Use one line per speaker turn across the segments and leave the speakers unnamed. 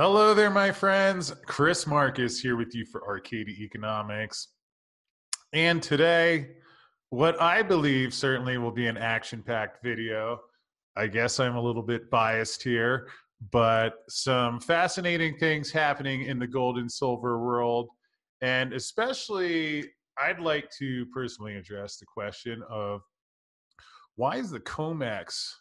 Hello there, my friends. Chris Marcus here with you for Arcadia Economics. And today, what I believe certainly will be an action packed video. I guess I'm a little bit biased here, but some fascinating things happening in the gold and silver world. And especially, I'd like to personally address the question of why is the COMEX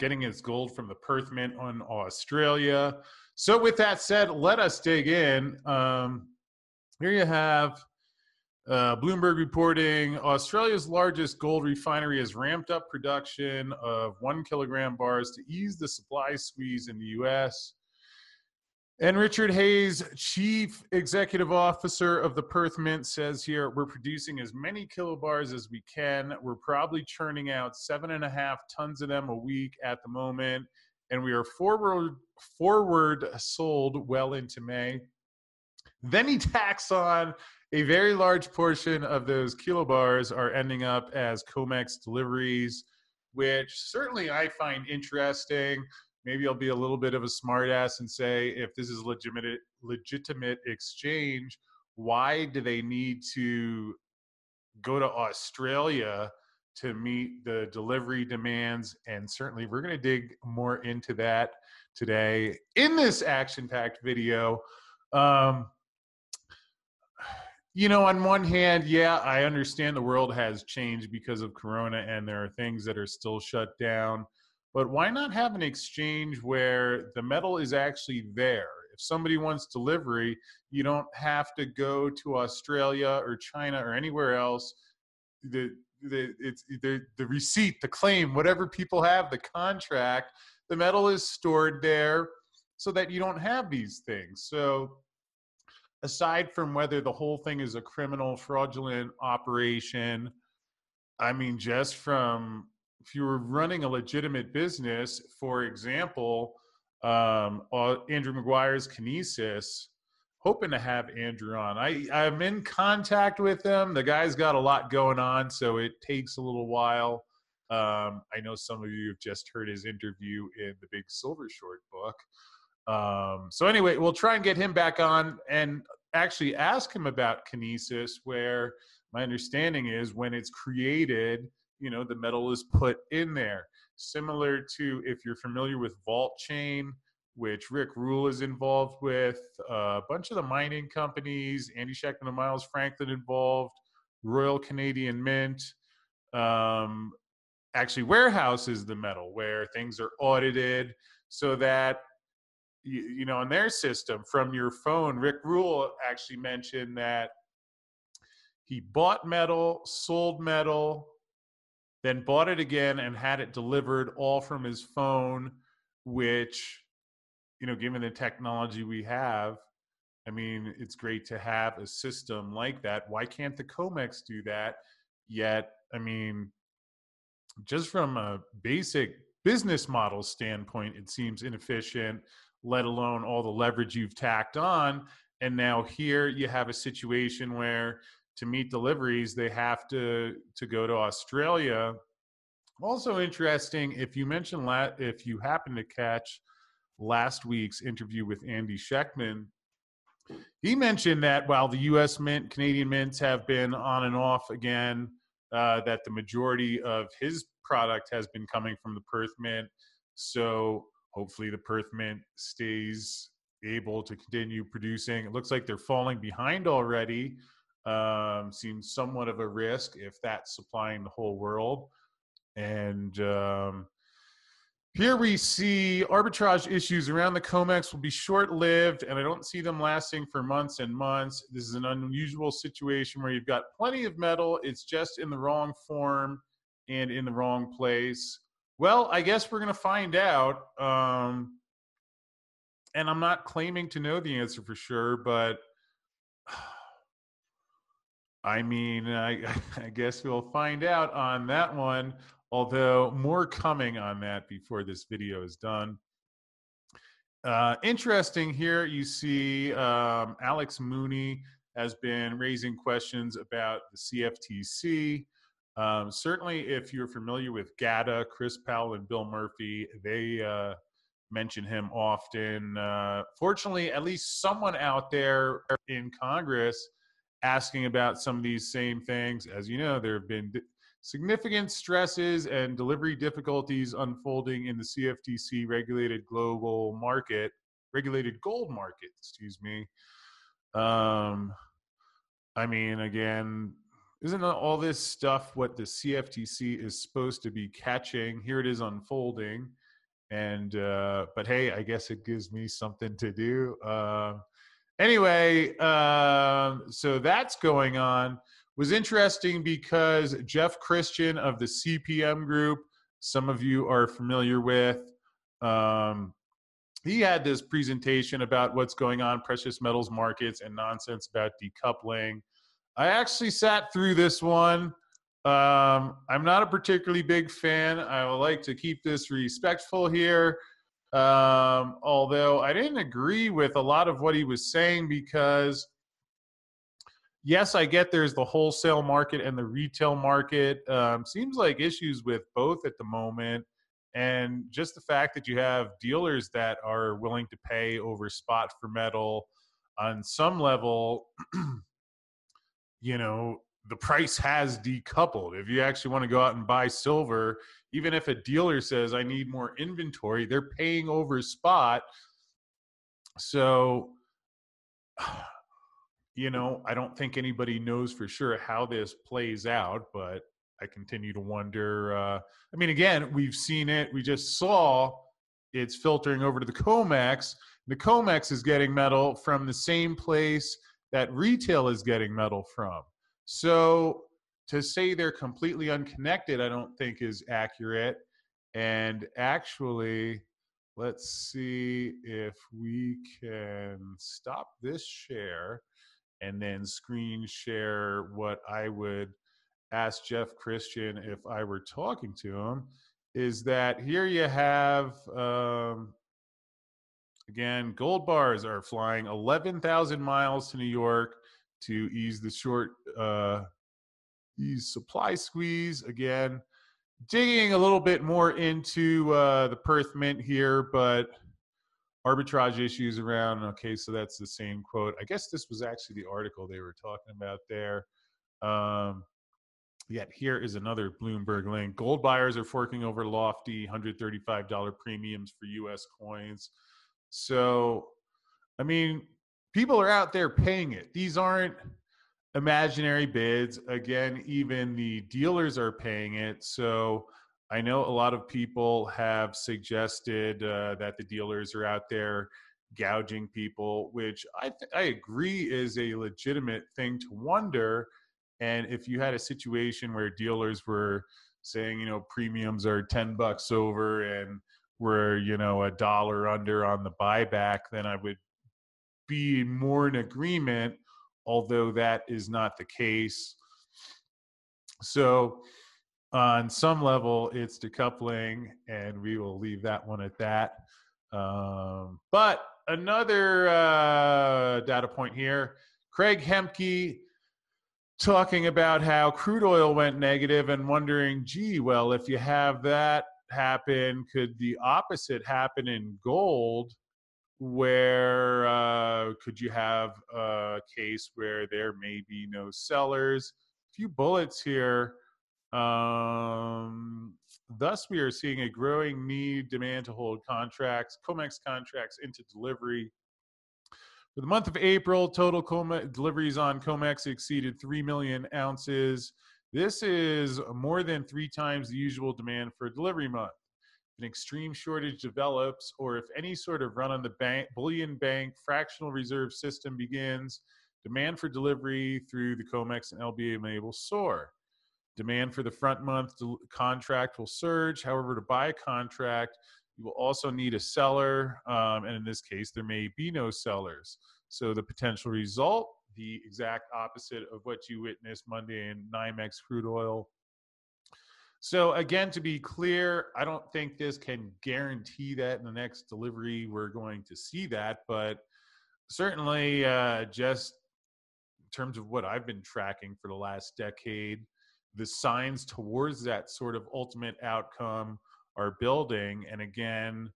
getting its gold from the Perth Mint on Australia? So, with that said, let us dig in. Um, here you have uh, Bloomberg reporting Australia's largest gold refinery has ramped up production of one kilogram bars to ease the supply squeeze in the U.S. And Richard Hayes, Chief Executive Officer of the Perth Mint, says here we're producing as many kilobars as we can. We're probably churning out seven and a half tons of them a week at the moment and we are forward forward sold well into May. Then he tacks on a very large portion of those kilobars are ending up as COMEX deliveries, which certainly I find interesting. Maybe I'll be a little bit of a smartass and say if this is legitimate legitimate exchange, why do they need to go to Australia to meet the delivery demands. And certainly, we're going to dig more into that today in this action packed video. Um, you know, on one hand, yeah, I understand the world has changed because of Corona and there are things that are still shut down. But why not have an exchange where the metal is actually there? If somebody wants delivery, you don't have to go to Australia or China or anywhere else. The the it's the the receipt, the claim, whatever people have, the contract, the metal is stored there so that you don't have these things. So aside from whether the whole thing is a criminal fraudulent operation, I mean just from if you were running a legitimate business, for example, um, uh, Andrew Maguire's Kinesis hoping to have Andrew on. I, I'm in contact with him. The guy's got a lot going on, so it takes a little while. Um, I know some of you have just heard his interview in the Big Silver Short book. Um, so anyway, we'll try and get him back on and actually ask him about kinesis, where my understanding is when it's created, you know, the metal is put in there. Similar to if you're familiar with VaultChain, which Rick Rule is involved with, a bunch of the mining companies, Andy Schectman and Miles Franklin involved, Royal Canadian Mint, um, actually warehouses the metal where things are audited so that you, you know in their system from your phone rick rule actually mentioned that he bought metal sold metal then bought it again and had it delivered all from his phone which you know, given the technology we have, I mean, it's great to have a system like that. Why can't the COMEX do that? Yet, I mean, just from a basic business model standpoint, it seems inefficient, let alone all the leverage you've tacked on. And now here you have a situation where to meet deliveries, they have to to go to Australia. Also interesting, if you mentioned that, if you happen to catch last week's interview with Andy Schectman, he mentioned that while the U.S. Mint, Canadian mints have been on and off again, uh, that the majority of his product has been coming from the Perth Mint. So hopefully the Perth Mint stays able to continue producing. It looks like they're falling behind already. Um, seems somewhat of a risk if that's supplying the whole world. And um, here we see arbitrage issues around the COMEX will be short lived, and I don't see them lasting for months and months. This is an unusual situation where you've got plenty of metal, it's just in the wrong form and in the wrong place. Well, I guess we're going to find out. Um, and I'm not claiming to know the answer for sure, but I mean, I, I guess we'll find out on that one although more coming on that before this video is done. Uh, interesting here, you see um, Alex Mooney has been raising questions about the CFTC. Um, certainly, if you're familiar with GATA, Chris Powell and Bill Murphy, they uh, mention him often. Uh, fortunately, at least someone out there in Congress asking about some of these same things. As you know, there have been significant stresses and delivery difficulties unfolding in the CFTC regulated global market, regulated gold market, excuse me. Um, I mean, again, isn't all this stuff what the CFTC is supposed to be catching? Here it is unfolding. And, uh, but hey, I guess it gives me something to do. Uh, anyway, um, so that's going on. Was interesting because Jeff Christian of the CPM group, some of you are familiar with, um, he had this presentation about what's going on precious metals markets and nonsense about decoupling I actually sat through this one. Um, I'm not a particularly big fan. I would like to keep this respectful here. Um, although I didn't agree with a lot of what he was saying because, yes, I get there's the wholesale market and the retail market. Um, seems like issues with both at the moment. And just the fact that you have dealers that are willing to pay over spot for metal on some level you know the price has decoupled. If you actually want to go out and buy silver, even if a dealer says I need more inventory, they're paying over spot. So, you know, I don't think anybody knows for sure how this plays out, but I continue to wonder. Uh, I mean, again, we've seen it. We just saw it's filtering over to the COMEX. The COMEX is getting metal from the same place that retail is getting metal from. So to say they're completely unconnected, I don't think is accurate. And actually, let's see if we can stop this share and then screen share what I would ask Jeff Christian if I were talking to him. Is that here you have um, Again, gold bars are flying 11,000 miles to New York to ease the short uh, ease supply squeeze. Again, digging a little bit more into uh, the Perth Mint here, but arbitrage issues around. Okay, so that's the same quote. I guess this was actually the article they were talking about there. Um, yet here is another Bloomberg link. Gold buyers are forking over lofty $135 premiums for U.S. coins. So, I mean, people are out there paying it. These aren't imaginary bids. Again, even the dealers are paying it. So, I know a lot of people have suggested uh, that the dealers are out there gouging people, which I th- I agree is a legitimate thing to wonder. And if you had a situation where dealers were saying, you know, premiums are ten bucks over and we're you know a dollar under on the buyback, then I would be more in agreement. Although that is not the case. So, on some level, it's decoupling, and we will leave that one at that. Um, but another uh, data point here Craig Hemke talking about how crude oil went negative and wondering, gee, well, if you have that happen? Could the opposite happen in gold? Where uh, could you have a case where there may be no sellers? A few bullets here. Um, thus, we are seeing a growing need, demand to hold contracts, COMEX contracts into delivery. For the month of April, total deliveries on COMEX exceeded 3 million ounces. This is more than three times the usual demand for a delivery month. If an extreme shortage develops, or if any sort of run on the bank, bullion bank fractional reserve system begins, demand for delivery through the COMEX and LBA may will soar. Demand for the front month contract will surge. However, to buy a contract, you will also need a seller, um, and in this case, there may be no sellers. So the potential result the exact opposite of what you witnessed Monday in NYMEX crude oil. So again, to be clear, I don't think this can guarantee that in the next delivery we're going to see that, but certainly uh, just in terms of what I've been tracking for the last decade, the signs towards that sort of ultimate outcome are building. And again,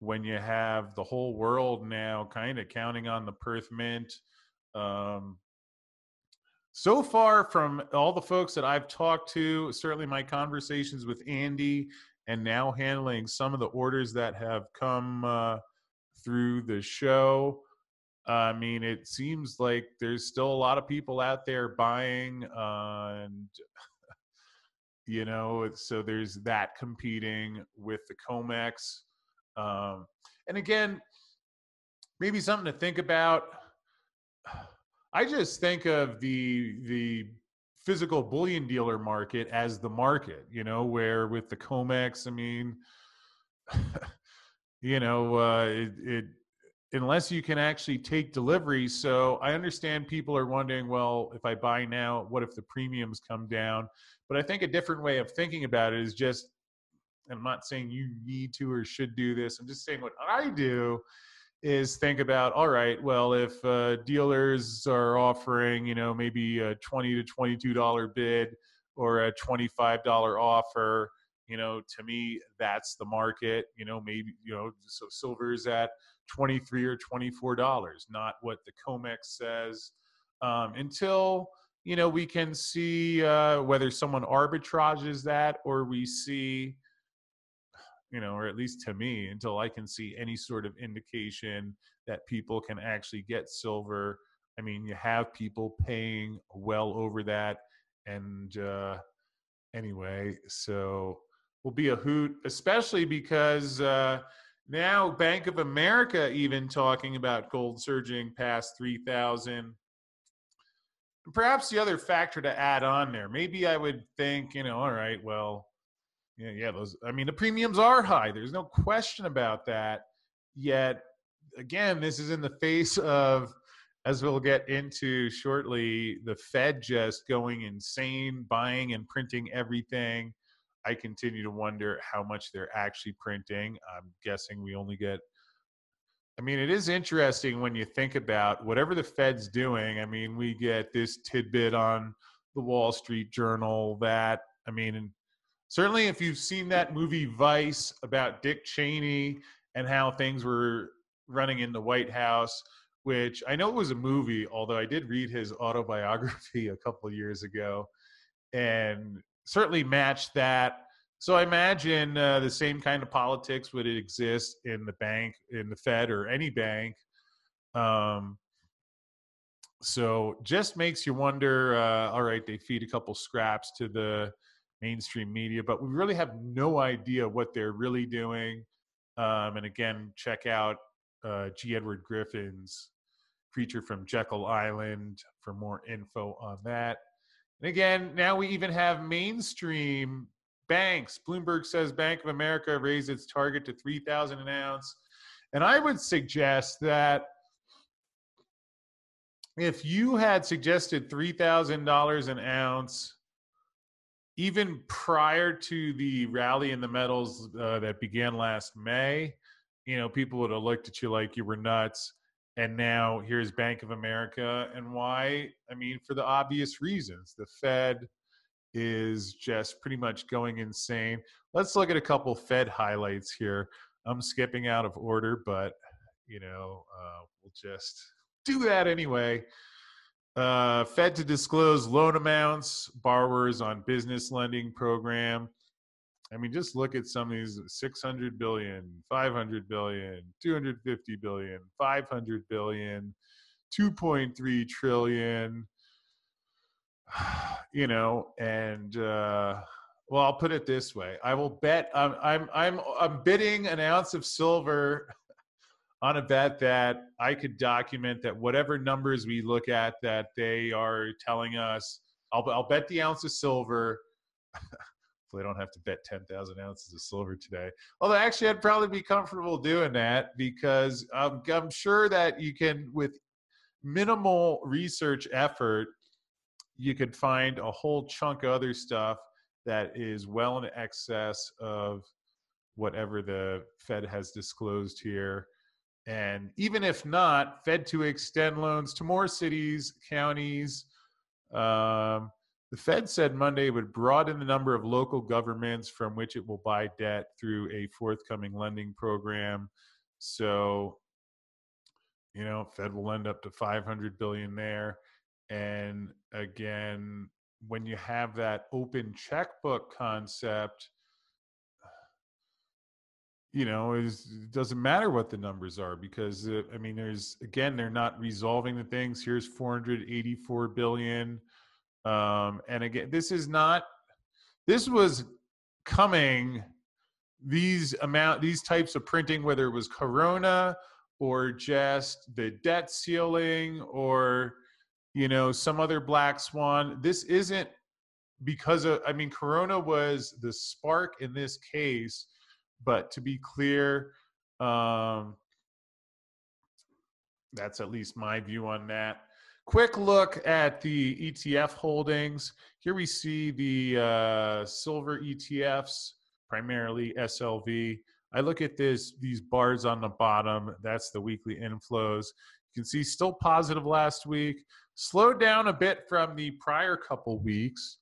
when you have the whole world now kind of counting on the Perth Mint. Um, so far, from all the folks that I've talked to, certainly my conversations with Andy, and now handling some of the orders that have come uh, through the show. I mean, it seems like there's still a lot of people out there buying, uh, and you know, so there's that competing with the Comex. Um, and again, maybe something to think about. I just think of the the physical bullion dealer market as the market, you know, where with the Comex, I mean, you know, uh, it, it unless you can actually take delivery. So I understand people are wondering, well, if I buy now, what if the premiums come down? But I think a different way of thinking about it is just, I'm not saying you need to or should do this. I'm just saying what I do is think about all right well if uh, dealers are offering you know maybe a 20 to 22 dollar bid or a 25 dollar offer you know to me that's the market you know maybe you know so silver's at 23 or 24 dollars not what the comex says um, until you know we can see uh, whether someone arbitrages that or we see you know, or at least to me, until I can see any sort of indication that people can actually get silver. I mean, you have people paying well over that. And uh, anyway, so will be a hoot, especially because uh, now Bank of America even talking about gold surging past 3,000. Perhaps the other factor to add on there, maybe I would think, you know, all right, well, yeah, yeah. Those. I mean, the premiums are high. There's no question about that. Yet, again, this is in the face of, as we'll get into shortly, the Fed just going insane, buying and printing everything. I continue to wonder how much they're actually printing. I'm guessing we only get. I mean, it is interesting when you think about whatever the Fed's doing. I mean, we get this tidbit on the Wall Street Journal that, I mean, certainly if you've seen that movie Vice about Dick Cheney and how things were running in the White House, which I know it was a movie, although I did read his autobiography a couple years ago, and certainly matched that. So I imagine uh, the same kind of politics would exist in the bank, in the Fed, or any bank. Um, so just makes you wonder. Uh, all right, they feed a couple scraps to the mainstream media, but we really have no idea what they're really doing. Um, and again, check out uh, G. Edward Griffin's Creature from Jekyll Island for more info on that. And again, now we even have mainstream banks. Bloomberg says Bank of America raised its target to 3,000 an ounce. And I would suggest that if you had suggested $3,000 an ounce even prior to the rally in the metals uh, that began last May, you know, people would have looked at you like you were nuts. And now here's Bank of America. And why? I mean, for the obvious reasons. The Fed is just pretty much going insane. Let's look at a couple Fed highlights here. I'm skipping out of order, but, you know, uh, we'll just do that anyway. Uh, Fed to disclose loan amounts, borrowers on business lending program. I mean, just look at some of these 600 billion, 500 billion, 250 billion, 500 billion, 2.3 trillion, you know, and, uh, well, I'll put it this way. I will bet I'm, I'm, I'm, I'm bidding an ounce of silver on a bet that I could document that whatever numbers we look at that they are telling us, I'll, I'll bet the ounce of silver. Hopefully, I don't have to bet 10,000 ounces of silver today. Although, actually, I'd probably be comfortable doing that because I'm, I'm sure that you can, with minimal research effort, you could find a whole chunk of other stuff that is well in excess of whatever the Fed has disclosed here. And even if not, Fed to extend loans to more cities, counties. Um, the Fed said Monday it would broaden the number of local governments from which it will buy debt through a forthcoming lending program. So, you know, Fed will end up to 500 billion there. And again, when you have that open checkbook concept, you know, it doesn't matter what the numbers are because uh, I mean, there's again, they're not resolving the things. Here's 484 billion, um, and again, this is not. This was coming. These amount, these types of printing, whether it was Corona or just the debt ceiling or you know some other black swan. This isn't because of. I mean, Corona was the spark in this case but to be clear, um, that's at least my view on that. Quick look at the ETF holdings. Here we see the uh, silver ETFs, primarily SLV. I look at this these bars on the bottom. That's the weekly inflows. You can see still positive last week. Slowed down a bit from the prior couple weeks,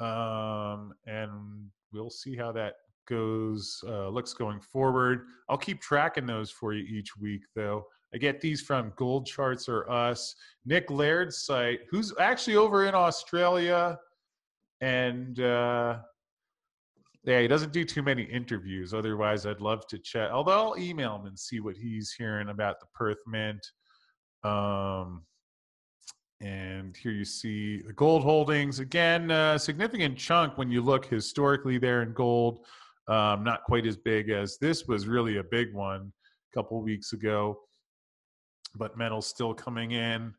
um, and we'll see how that goes uh, looks going forward. I'll keep tracking those for you each week, though. I get these from Gold Charts R Us, Nick Laird's site, who's actually over in Australia, and uh, yeah, he doesn't do too many interviews. Otherwise, I'd love to chat. Although I'll email him and see what he's hearing about the Perth Mint. Um, and here you see the gold holdings again, a significant chunk when you look historically there in gold um, not quite as big as this was really a big one a couple weeks ago, but metal's still coming in.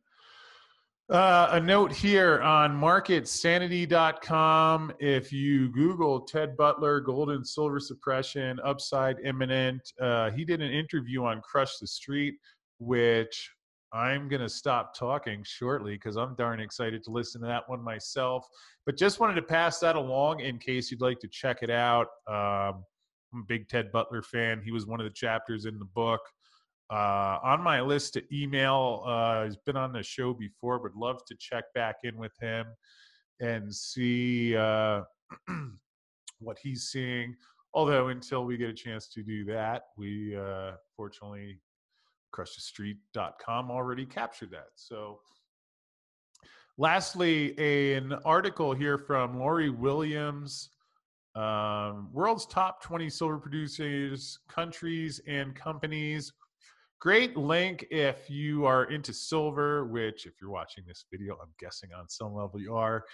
Uh, a note here on marketsanity.com. If you Google Ted Butler, gold and silver suppression, upside imminent, uh, he did an interview on Crush the Street, which I'm going to stop talking shortly because I'm darn excited to listen to that one myself. But just wanted to pass that along in case you'd like to check it out. Um, I'm a big Ted Butler fan. He was one of the chapters in the book. Uh, on my list to email, uh, he's been on the show before, would love to check back in with him and see uh, what he's seeing. Although, until we get a chance to do that, we uh, fortunately crushthestreet.com already captured that. So, lastly, an article here from Laurie Williams. Um, world's top 20 silver producers, countries, and companies. Great link if you are into silver, which, if you're watching this video, I'm guessing on some level you are.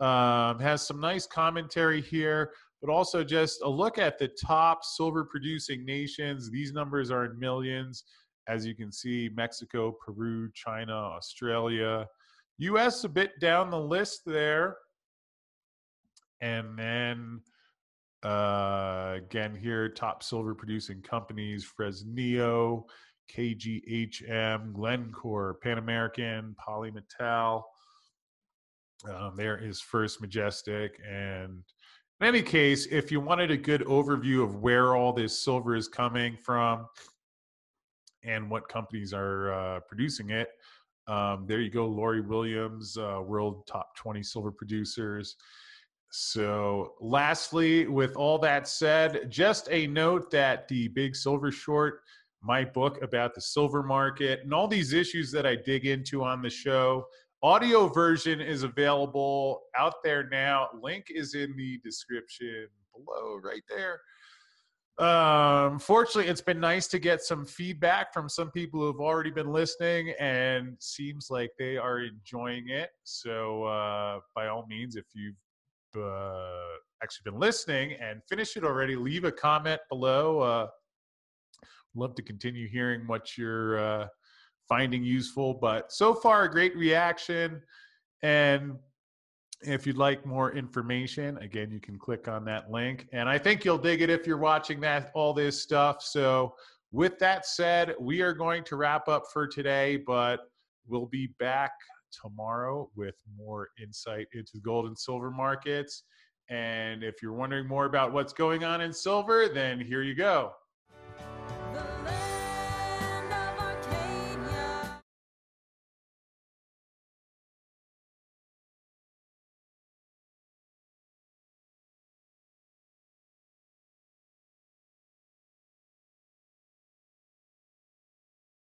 Um, has some nice commentary here, but also just a look at the top silver producing nations. These numbers are in millions. As you can see, Mexico, Peru, China, Australia, US a bit down the list there. And then uh, again here, top silver producing companies, Fresnillo, KGHM, Glencore, Pan American, Polymetal. Um, there is First Majestic. And in any case, if you wanted a good overview of where all this silver is coming from, and what companies are uh, producing it. Um, there you go, Laurie Williams, uh, world top 20 silver producers. So, lastly, with all that said, just a note that the Big Silver Short, my book about the silver market and all these issues that I dig into on the show, audio version is available out there now. Link is in the description below, right there. Um, fortunately, it's been nice to get some feedback from some people who've already been listening and seems like they are enjoying it. So, uh, by all means, if you've uh, actually been listening and finished it already, leave a comment below. Uh, love to continue hearing what you're uh, finding useful. But so far, a great reaction. And if you'd like more information, again, you can click on that link. And I think you'll dig it if you're watching that all this stuff. So with that said, we are going to wrap up for today, but we'll be back tomorrow with more insight into the gold and silver markets. And if you're wondering more about what's going on in silver, then here you go.